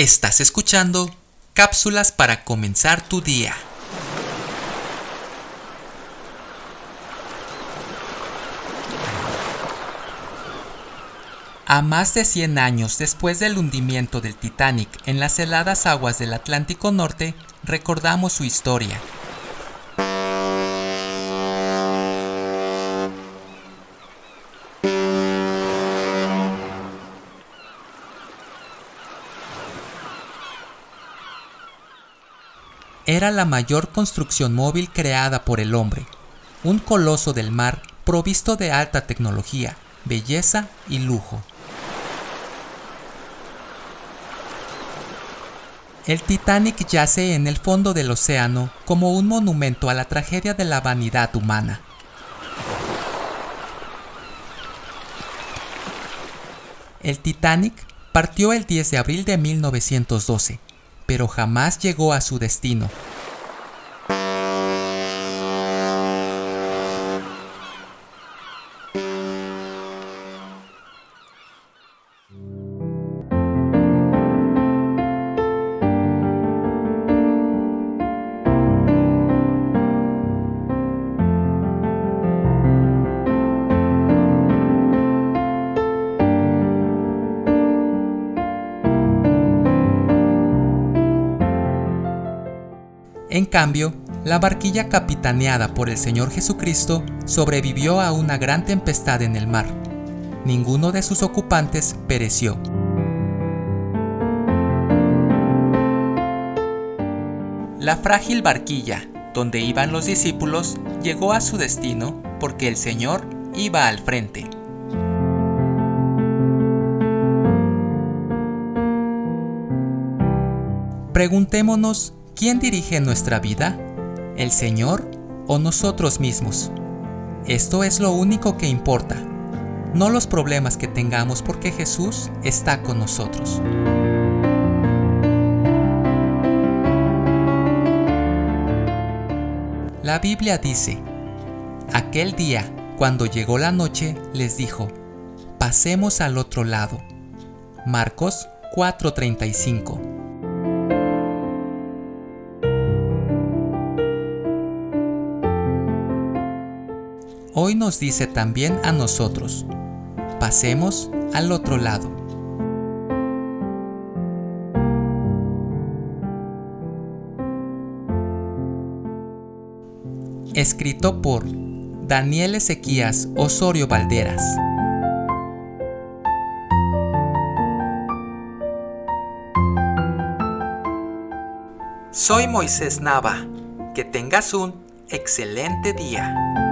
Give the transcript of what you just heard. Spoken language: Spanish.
Estás escuchando cápsulas para comenzar tu día. A más de 100 años después del hundimiento del Titanic en las heladas aguas del Atlántico Norte, recordamos su historia. Era la mayor construcción móvil creada por el hombre, un coloso del mar provisto de alta tecnología, belleza y lujo. El Titanic yace en el fondo del océano como un monumento a la tragedia de la vanidad humana. El Titanic partió el 10 de abril de 1912, pero jamás llegó a su destino, En cambio, la barquilla capitaneada por el Señor Jesucristo sobrevivió a una gran tempestad en el mar. Ninguno de sus ocupantes pereció. La frágil barquilla, donde iban los discípulos, llegó a su destino porque el Señor iba al frente. Preguntémonos ¿Quién dirige nuestra vida? ¿El Señor o nosotros mismos? Esto es lo único que importa, no los problemas que tengamos porque Jesús está con nosotros. La Biblia dice, aquel día, cuando llegó la noche, les dijo, pasemos al otro lado. Marcos 4:35 hoy nos dice también a nosotros, pasemos al otro lado. Escrito por Daniel Ezequías Osorio Valderas. Soy Moisés Nava. Que tengas un excelente día.